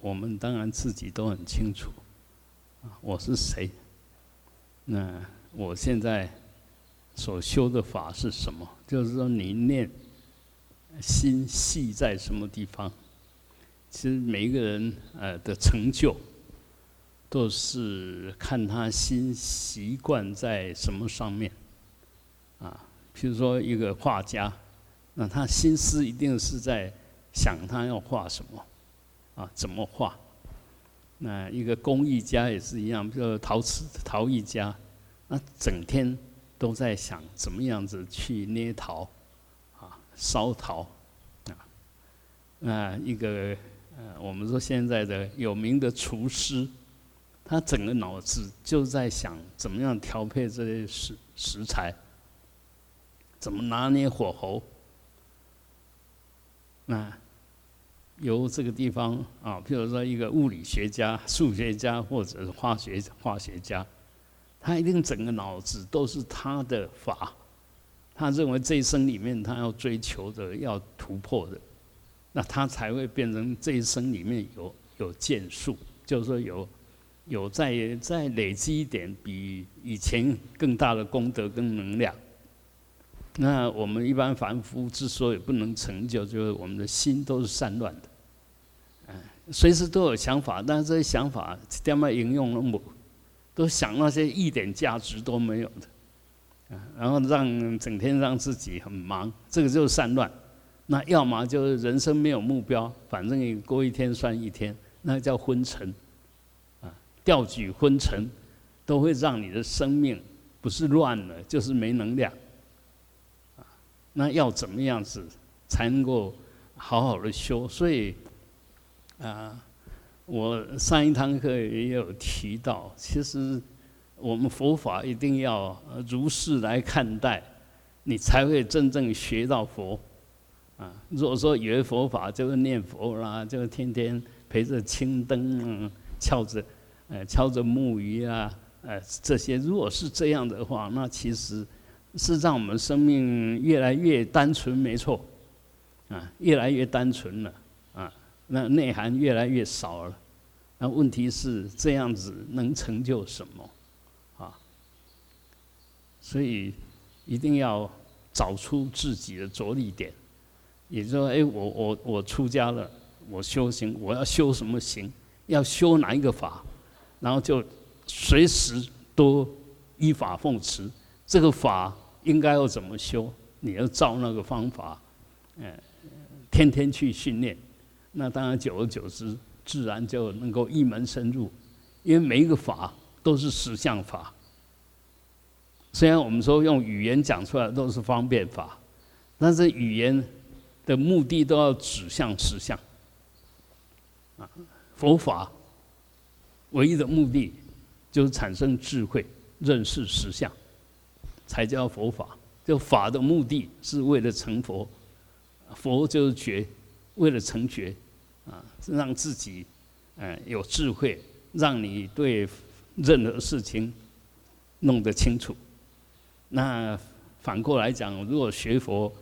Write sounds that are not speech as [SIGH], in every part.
我们当然自己都很清楚，啊，我是谁？那我现在所修的法是什么？就是说，你念心系在什么地方？其实每一个人呃的成就，都是看他心习惯在什么上面，啊，譬如说一个画家，那他心思一定是在想他要画什么，啊，怎么画？那一个工艺家也是一样，比如陶瓷陶艺家，那整天都在想怎么样子去捏陶，啊，烧陶，啊，那一个。呃，我们说现在的有名的厨师，他整个脑子就在想怎么样调配这些食食材，怎么拿捏火候。那由这个地方啊，譬如说一个物理学家、数学家或者是化学化学家，他一定整个脑子都是他的法，他认为这一生里面他要追求的、要突破的。那他才会变成这一生里面有有建树，就是说有有再再累积一点比以前更大的功德跟能量。那我们一般凡夫之所以不能成就，就是我们的心都是散乱的，随时都有想法，但是这些想法怎么应用那么，都想那些一点价值都没有的，嗯，然后让整天让自己很忙，这个就是散乱。那要么就是人生没有目标，反正你过一天算一天，那叫昏沉，啊，调举昏沉，都会让你的生命不是乱了，就是没能量，啊，那要怎么样子才能够好好的修？所以，啊，我上一堂课也有提到，其实我们佛法一定要如是来看待，你才会真正学到佛。啊，如果说以为佛法就是念佛啦，就天天陪着青灯，敲着，呃，敲着木鱼啊，呃，这些如果是这样的话，那其实是让我们生命越来越单纯，没错，啊，越来越单纯了，那内涵越来越少了。那问题是这样子能成就什么？啊，所以一定要找出自己的着力点。也就是说，哎，我我我出家了，我修行，我要修什么行？要修哪一个法？然后就随时都依法奉持。这个法应该要怎么修？你要照那个方法，嗯，天天去训练。那当然，久而久之，自然就能够一门深入。因为每一个法都是实相法。虽然我们说用语言讲出来都是方便法，但是语言。的目的都要指向实相，啊，佛法唯一的目的就是产生智慧，认识实相，才叫佛法。就法的目的是为了成佛，佛就是觉，为了成觉，啊，让自己嗯有智慧，让你对任何事情弄得清楚。那反过来讲，如果学佛，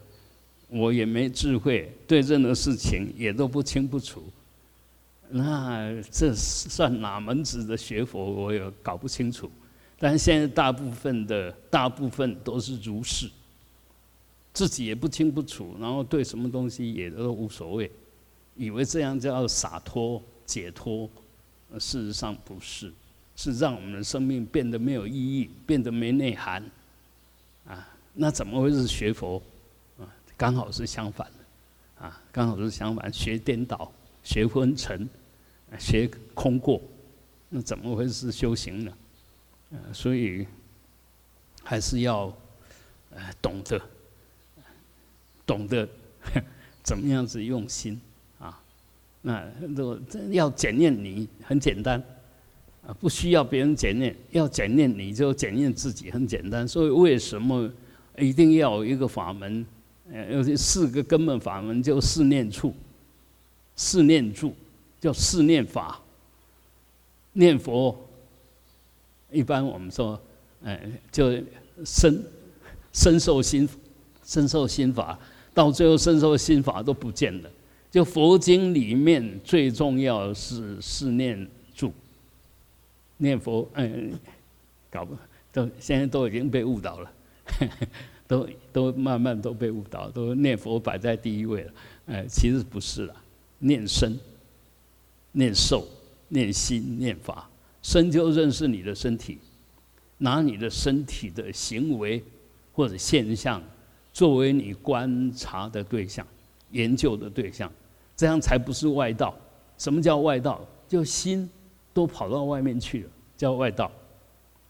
我也没智慧，对任何事情也都不清不楚。那这算哪门子的学佛？我也搞不清楚。但现在大部分的大部分都是如是，自己也不清不楚，然后对什么东西也都无所谓，以为这样叫洒脱解脱。事实上不是，是让我们的生命变得没有意义，变得没内涵。啊，那怎么会是学佛？啊刚好是相反的，啊，刚好是相反，学颠倒，学昏沉，学空过，那怎么会是修行呢？呃，所以还是要呃懂得，懂得 [LAUGHS] 怎么样子用心啊。那这这要检验你很简单，啊，不需要别人检验，要检验你就检验自己很简单。所以为什么一定要有一个法门？呃，有四个根本法门，就四念处、四念住，叫四念法。念佛，一般我们说，哎，就深深受心，深受心法，到最后深受心法都不见了，就佛经里面最重要是是念住，念佛，嗯，搞不都现在都已经被误导了，[LAUGHS] 都都慢慢都被误导，都念佛摆在第一位了，哎，其实不是了，念身、念受、念心、念法，身就认识你的身体，拿你的身体的行为或者现象作为你观察的对象、研究的对象。这样才不是外道。什么叫外道？就心都跑到外面去了，叫外道。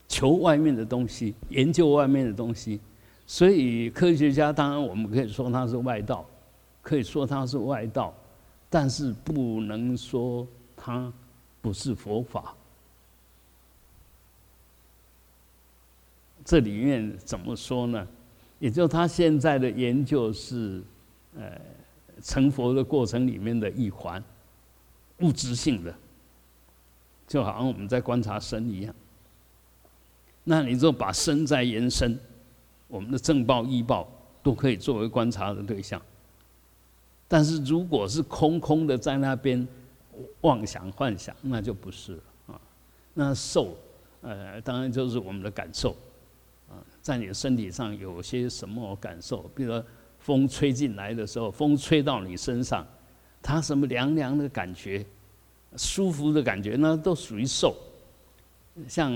求外面的东西，研究外面的东西。所以科学家当然我们可以说他是外道，可以说他是外道，但是不能说他不是佛法。这里面怎么说呢？也就他现在的研究是，呃。成佛的过程里面的一环，物质性的，就好像我们在观察身一样。那你就把身在延伸，我们的正报、异报都可以作为观察的对象。但是如果是空空的在那边妄想、幻想，那就不是了啊。那受，呃，当然就是我们的感受，在你的身体上有些什么感受，比如说。风吹进来的时候，风吹到你身上，它什么凉凉的感觉，舒服的感觉，那都属于受。像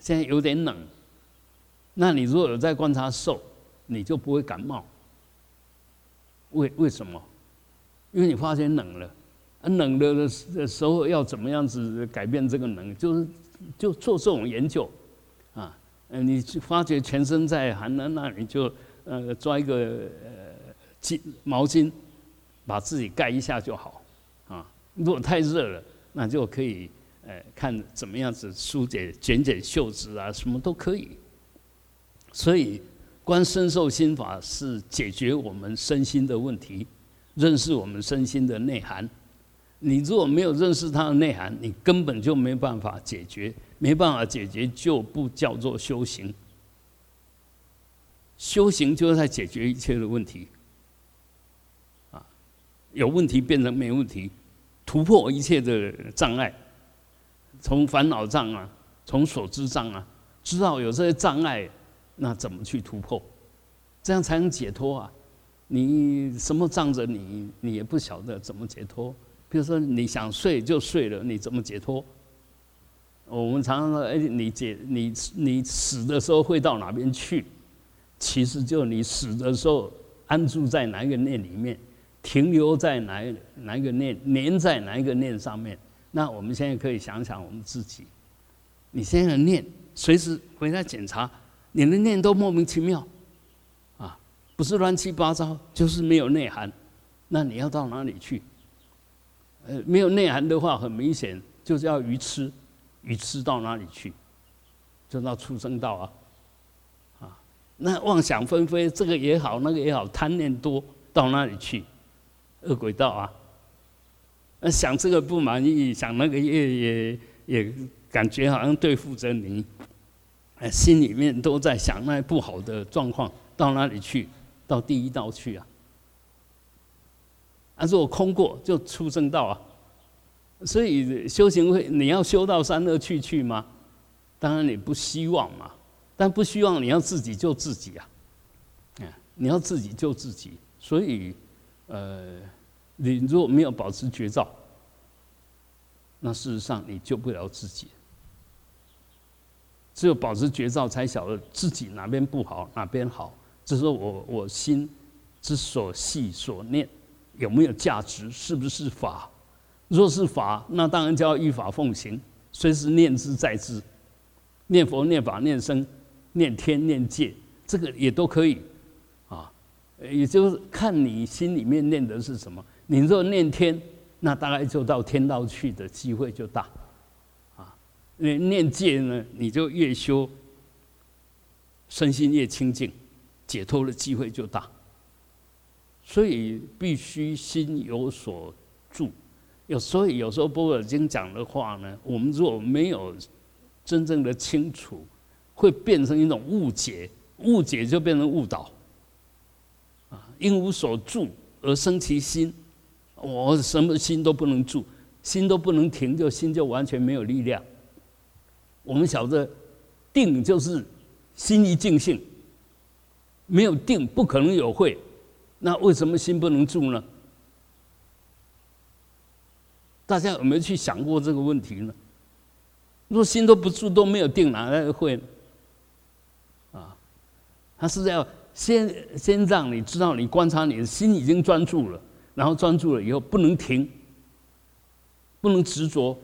现在有点冷，那你如果有在观察受，你就不会感冒。为为什么？因为你发现冷了，冷了的时候要怎么样子改变这个冷？就是就做这种研究啊。嗯，你发觉全身在寒冷，那你就呃抓一个呃。巾毛巾，把自己盖一下就好，啊，如果太热了，那就可以，呃，看怎么样子疏解、卷卷袖子啊，什么都可以。所以，观身受心法是解决我们身心的问题，认识我们身心的内涵。你如果没有认识它的内涵，你根本就没办法解决，没办法解决就不叫做修行。修行就是在解决一切的问题。啊有问题变成没问题，突破一切的障碍，从烦恼障啊，从所知障啊，知道有这些障碍，那怎么去突破？这样才能解脱啊！你什么障着你，你也不晓得怎么解脱。比如说你想睡就睡了，你怎么解脱？我们常常说，哎，你解你你死的时候会到哪边去？其实就你死的时候安住在哪一个念里面。停留在哪哪一个念，粘在哪一个念上面？那我们现在可以想想我们自己。你现在念，随时回来检查，你的念都莫名其妙，啊，不是乱七八糟，就是没有内涵。那你要到哪里去？呃，没有内涵的话，很明显就是要愚痴，愚痴到哪里去？就到畜生道啊，啊，那妄想纷飞，这个也好，那个也好，贪念多，到哪里去？恶鬼道啊，那想这个不满意，想那个也也也感觉好像对付着你，哎，心里面都在想那不好的状况，到哪里去？到第一道去啊！啊，如果空过就出生道啊！所以修行会，你要修到三恶去去吗？当然你不希望嘛，但不希望你要自己救自己啊！你要自己救自己，所以呃。你如果没有保持绝招，那事实上你救不了自己。只有保持绝招，才晓得自己哪边不好，哪边好。这是我我心之所系所念有没有价值，是不是法？若是法，那当然就要依法奉行，随时念之在之，念佛、念法、念僧、念天、念戒，这个也都可以啊。也就是看你心里面念的是什么。你若念天，那大概就到天道去的机会就大，啊，念念戒呢，你就越修，身心越清净，解脱的机会就大。所以必须心有所住，有所以有时候波尔经讲的话呢，我们如果没有真正的清楚，会变成一种误解，误解就变成误导，啊，因无所住而生其心。我什么心都不能住，心都不能停，就心就完全没有力量。我们晓得，定就是心一静性，没有定不可能有慧。那为什么心不能住呢？大家有没有去想过这个问题呢？如果心都不住，都没有定，哪来的慧呢？啊，他是要先先让你知道，你观察你的心已经专注了，然后专注了以后不能停，不能执着，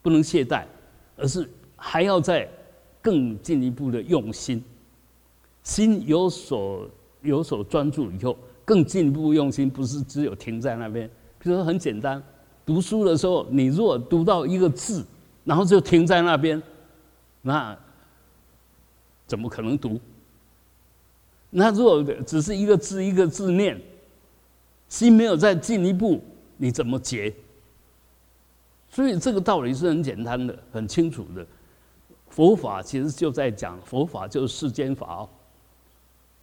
不能懈怠，而是还要再更进一步的用心，心有所有所专注以后，更进一步用心，不是只有停在那边。比如说很简单。读书的时候，你若读到一个字，然后就停在那边，那怎么可能读？那如果只是一个字一个字念，心没有再进一步，你怎么结？所以这个道理是很简单的、很清楚的。佛法其实就在讲，佛法就是世间法，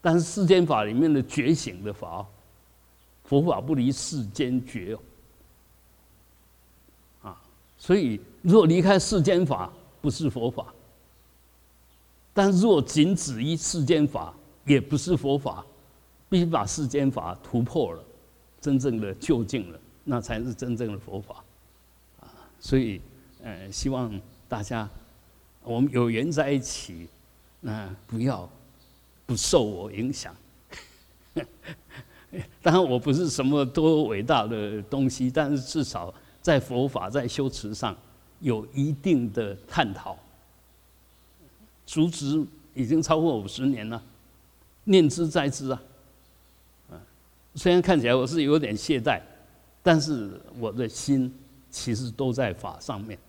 但是世间法里面的觉醒的法，佛法不离世间觉。所以，若离开世间法，不是佛法；但若仅止于世间法，也不是佛法。必须把世间法突破了，真正的就近了，那才是真正的佛法。啊，所以，呃，希望大家我们有缘在一起，那不要不受我影响。[LAUGHS] 当然，我不是什么多伟大的东西，但是至少。在佛法在修持上有一定的探讨，熟知已经超过五十年了，念之在之啊，啊，虽然看起来我是有点懈怠，但是我的心其实都在法上面，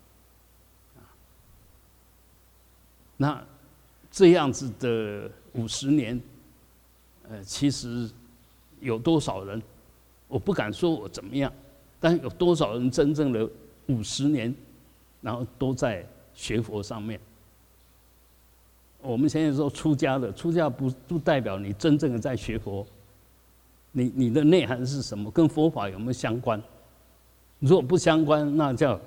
那这样子的五十年，呃，其实有多少人，我不敢说我怎么样。但有多少人真正的五十年，然后都在学佛上面？我们现在说出家的，出家不不代表你真正的在学佛。你你的内涵是什么？跟佛法有没有相关？如果不相关，那叫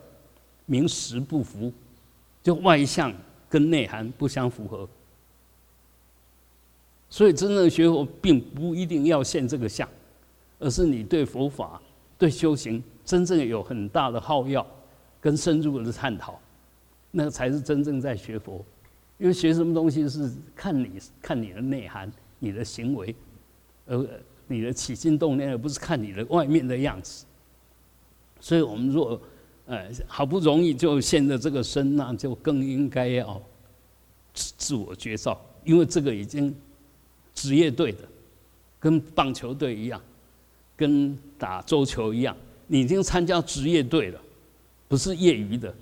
名实不符，就外向跟内涵不相符合。所以真正的学佛，并不一定要现这个相，而是你对佛法。对修行真正有很大的耗要跟深入的探讨，那才是真正在学佛。因为学什么东西是看你看你的内涵、你的行为，而你的起心动念，而不是看你的外面的样子。所以我们若呃好不容易就现在这个身，那就更应该要自自我觉照，因为这个已经职业队的，跟棒球队一样。跟打桌球一样，你已经参加职业队了，不是业余的，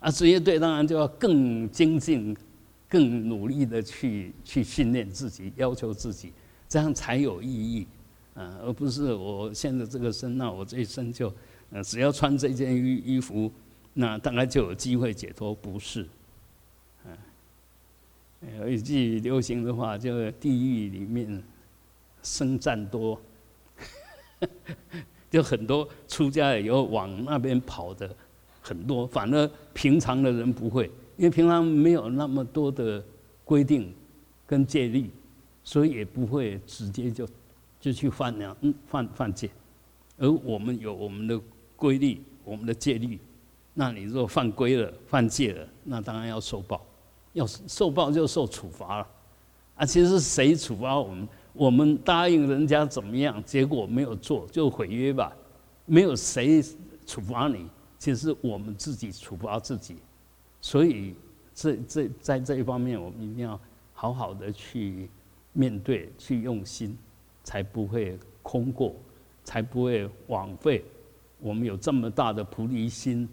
啊，职业队当然就要更精进、更努力的去去训练自己，要求自己，这样才有意义，啊，而不是我现在这个身，那我这一生就，呃，只要穿这件衣衣服，那大概就有机会解脱，不是，嗯，有一句流行的话，就地狱里面生战多。[LAUGHS] 就很多出家以后往那边跑的很多，反而平常的人不会，因为平常没有那么多的规定跟戒律，所以也不会直接就就去犯了犯犯戒。而我们有我们的规律，我们的戒律，那你如果犯规了、犯戒了，那当然要受报，要受报就受处罚了。啊，其实谁处罚我们？我们答应人家怎么样，结果没有做，就毁约吧。没有谁处罚你，其实我们自己处罚自己。所以，这这在这一方面，我们一定要好好的去面对，去用心，才不会空过，才不会枉费。我们有这么大的菩提心，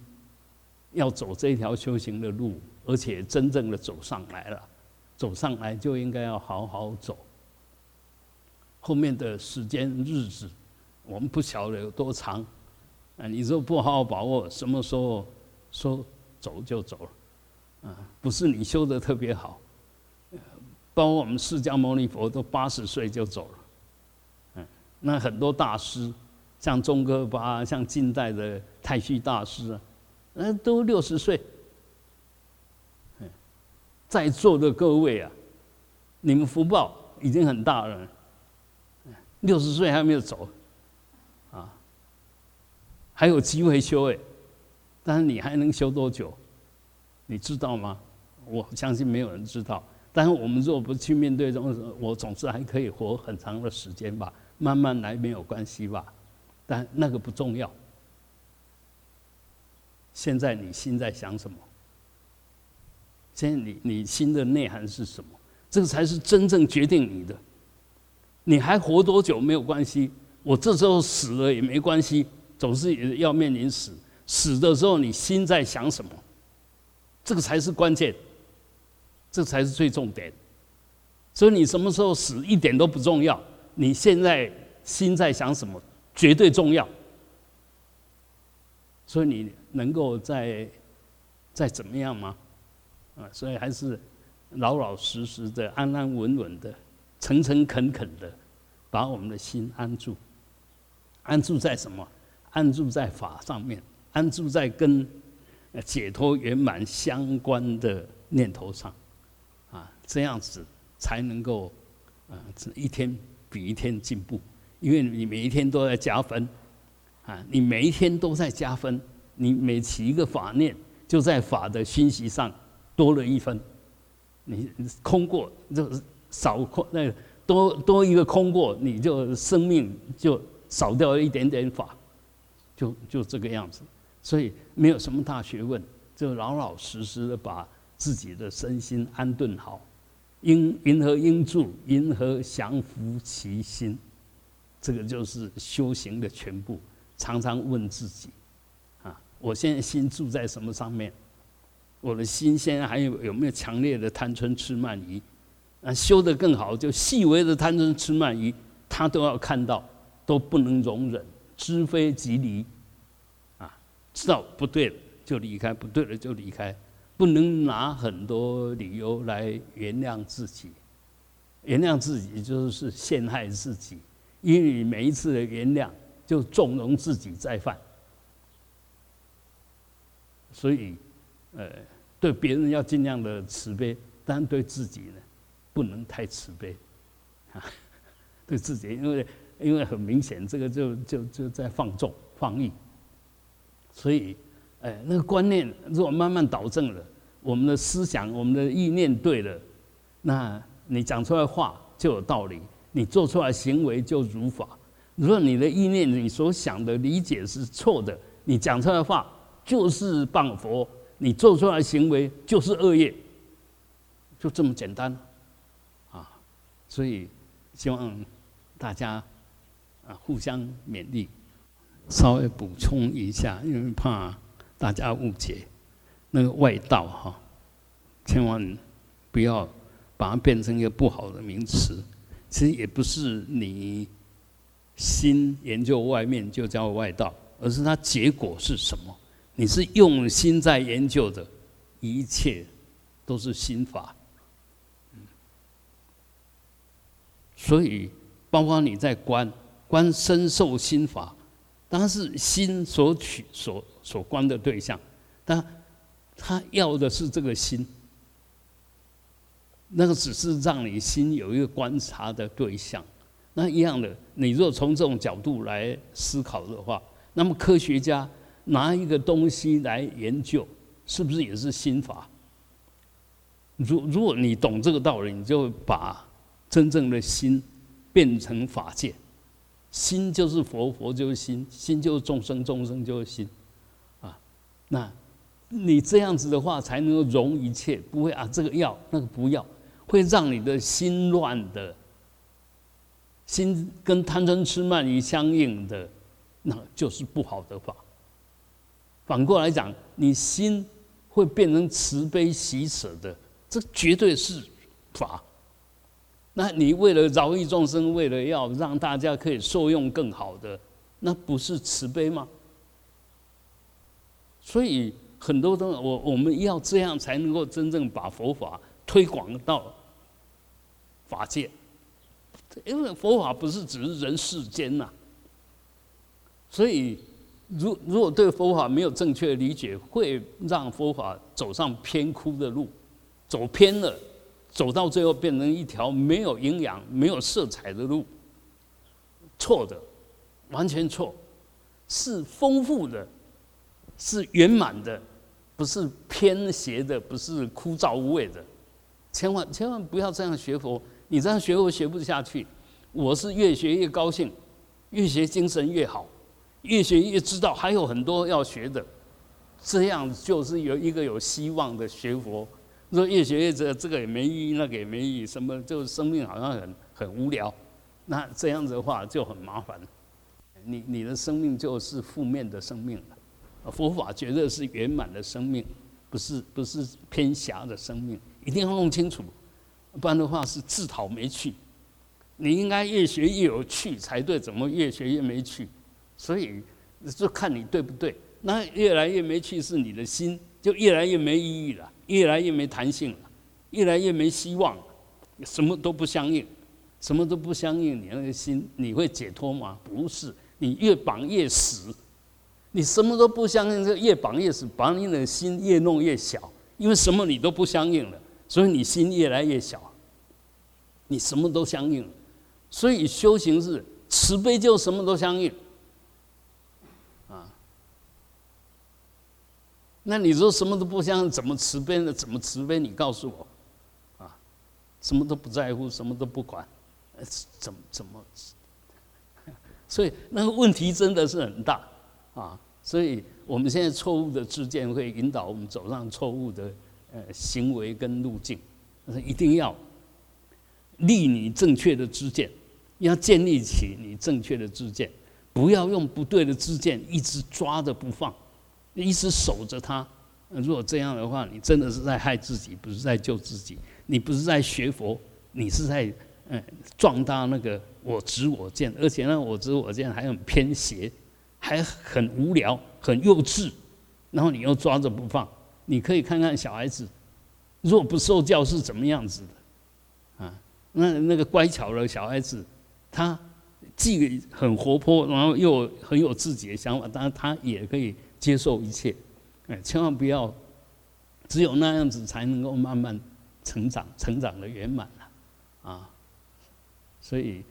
要走这条修行的路，而且真正的走上来了，走上来就应该要好好走。后面的时间日子，我们不晓得有多长，啊，你说不好好把握，什么时候说走就走了，啊，不是你修的特别好，包括我们释迦牟尼佛都八十岁就走了，嗯，那很多大师像宗喀巴，像近代的太虚大师啊，那，都六十岁。在座的各位啊，你们福报已经很大了，六十岁还没有走，啊，还有机会修哎，但是你还能修多久？你知道吗？我相信没有人知道。但是我们若不去面对这种，我总是还可以活很长的时间吧，慢慢来没有关系吧。但那个不重要。现在你心在想什么？现在你你心的内涵是什么？这个才是真正决定你的。你还活多久没有关系，我这时候死了也没关系，总是也要面临死。死的时候你心在想什么？这个才是关键，这才是最重点。所以你什么时候死一点都不重要，你现在心在想什么绝对重要。所以你能够再再怎么样吗？啊，所以还是老老实实的、安安稳稳的、诚诚恳恳的，把我们的心安住。安住在什么？安住在法上面，安住在跟解脱圆满相关的念头上。啊，这样子才能够啊，这一天比一天进步。因为你每一天都在加分，啊，你每一天都在加分，你每起一个法念，就在法的熏习上。多了一分，你空过就少空，那个多多一个空过，你就生命就少掉一点点法，就就这个样子。所以没有什么大学问，就老老实实的把自己的身心安顿好。因因何应住？因何降伏其心？这个就是修行的全部。常常问自己：啊，我现在心住在什么上面？我的心现在还有有没有强烈的贪嗔痴慢疑？啊，修得更好，就细微的贪嗔痴慢疑，他都要看到，都不能容忍，知非即离，啊，知道不对了就离开，不对了就离开，不能拿很多理由来原谅自己，原谅自己就是陷害自己，因为你每一次的原谅就纵容自己再犯，所以，呃。对别人要尽量的慈悲，但对自己呢，不能太慈悲，啊，[LAUGHS] 对自己，因为因为很明显，这个就就就在放纵放逸，所以，哎，那个观念如果慢慢导正了，我们的思想、我们的意念对了，那你讲出来话就有道理，你做出来行为就如法。如果你的意念、你所想的理解是错的，你讲出来话就是谤佛。你做出来行为就是恶业，就这么简单，所以希望大家啊互相勉励，稍微补充一下，因为怕大家误解那个外道哈，千万不要把它变成一个不好的名词。其实也不是你心研究外面就叫外道，而是它结果是什么。你是用心在研究的，一切都是心法。所以包括你在观观身受心法，当然是心所取所所观的对象，但他要的是这个心，那个只是让你心有一个观察的对象。那一样的，你若从这种角度来思考的话，那么科学家。拿一个东西来研究，是不是也是心法？如如果你懂这个道理，你就把真正的心变成法界。心就是佛，佛就是心，心就是众生，众生就是心。啊，那你这样子的话，才能够容一切，不会啊，这个要那个不要，会让你的心乱的，心跟贪嗔痴慢疑相应的，那就是不好的法。反过来讲，你心会变成慈悲喜舍的，这绝对是法。那你为了饶益众生，为了要让大家可以受用更好的，那不是慈悲吗？所以很多东西，我我们要这样才能够真正把佛法推广到法界，因为佛法不是只是人世间呐。所以，如如果对佛法没有正确的理解，会让佛法走上偏枯的路，走偏了，走到最后变成一条没有营养、没有色彩的路。错的，完全错，是丰富的，是圆满的，不是偏斜的，不是枯燥无味的。千万千万不要这样学佛，你这样学佛学不下去。我是越学越高兴，越学精神越好，越学越知道还有很多要学的，这样就是有一个有希望的学佛。说越学越这这个也没意义，那个也没意义，什么就生命好像很很无聊。那这样子的话就很麻烦，你你的生命就是负面的生命了。佛法绝对是圆满的生命，不是不是偏狭的生命，一定要弄清楚，不然的话是自讨没趣。你应该越学越有趣才对，怎么越学越没趣？所以就看你对不对。那越来越没趣是你的心就越来越没意义了，越来越没弹性了，越来越没希望，什么都不相应。什么都不相应，你那个心你会解脱吗？不是，你越绑越死。你什么都不相应，就越绑越死，把你的心越弄越小。因为什么你都不相应了，所以你心越来越小。你什么都相应，所以修行是慈悲，就什么都相应。那你说什么都不相应，怎么慈悲呢？怎么慈悲？你告诉我，啊，什么都不在乎，什么都不管。怎么怎么？[LAUGHS] 所以那个问题真的是很大啊！所以我们现在错误的知见会引导我们走上错误的呃行为跟路径。一定要立你正确的知见，要建立起你正确的知见，不要用不对的知见一直抓着不放，一直守着它。如果这样的话，你真的是在害自己，不是在救自己。你不是在学佛，你是在。嗯，壮大那个我执我见，而且呢，我执我见还很偏邪，还很无聊，很幼稚，然后你又抓着不放。你可以看看小孩子，若不受教是怎么样子的啊？那那个乖巧的小孩子，他既很活泼，然后又很有自己的想法，当然他也可以接受一切。哎，千万不要，只有那样子才能够慢慢成长，成长的圆满了啊。所以，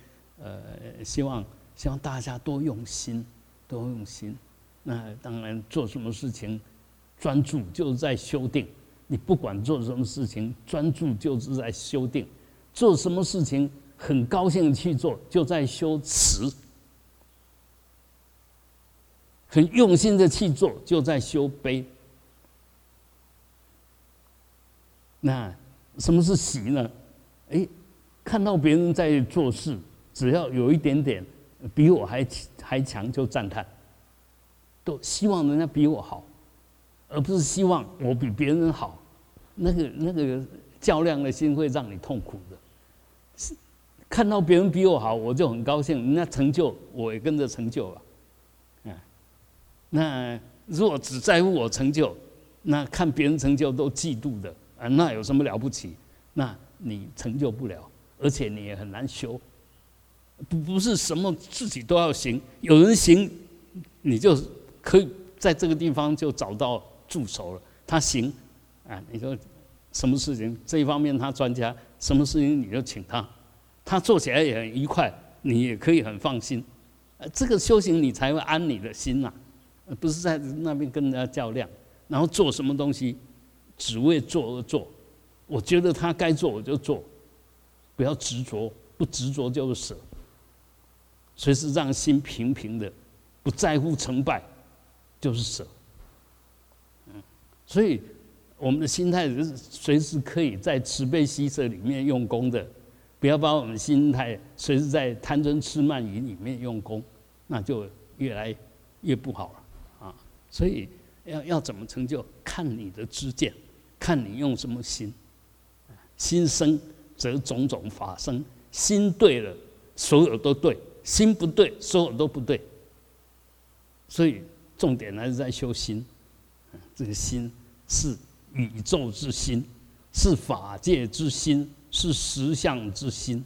呃，希望希望大家多用心，多用心。那当然，做什么事情专注就是在修定。你不管做什么事情，专注就是在修定。做什么事情很高兴去做，就在修慈。很用心的去做，就在修悲。那什么是喜呢？哎。看到别人在做事，只要有一点点比我还还强，就赞叹，都希望人家比我好，而不是希望我比别人好。那个那个较量的心会让你痛苦的。看到别人比我好，我就很高兴，人家成就我也跟着成就了。那如果只在乎我成就，那看别人成就都嫉妒的啊，那有什么了不起？那你成就不了。而且你也很难修，不不是什么自己都要行，有人行，你就可以在这个地方就找到助手了。他行，啊，你说什么事情这一方面他专家，什么事情你就请他，他做起来也很愉快，你也可以很放心。呃，这个修行你才会安你的心呐，不是在那边跟人家较量，然后做什么东西只为做而做。我觉得他该做我就做。不要执着，不执着就是舍，随时让心平平的，不在乎成败，就是舍。嗯，所以我们的心态是随时可以在慈悲喜舍里面用功的，不要把我们心态随时在贪嗔痴慢疑里面用功，那就越来越不好了！所以要要怎么成就，看你的知见，看你用什么心，心生。则种种法生，心对了，所有都对；心不对，所有都不对。所以重点还是在修心。这个心是宇宙之心，是法界之心，是实相之心，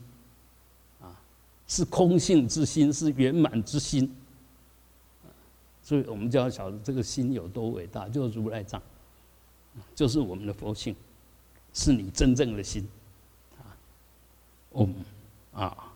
啊，是空性之心，是圆满之心。所以我们就要晓得这个心有多伟大，就是如来藏，就是我们的佛性，是你真正的心，啊，嗡，啊。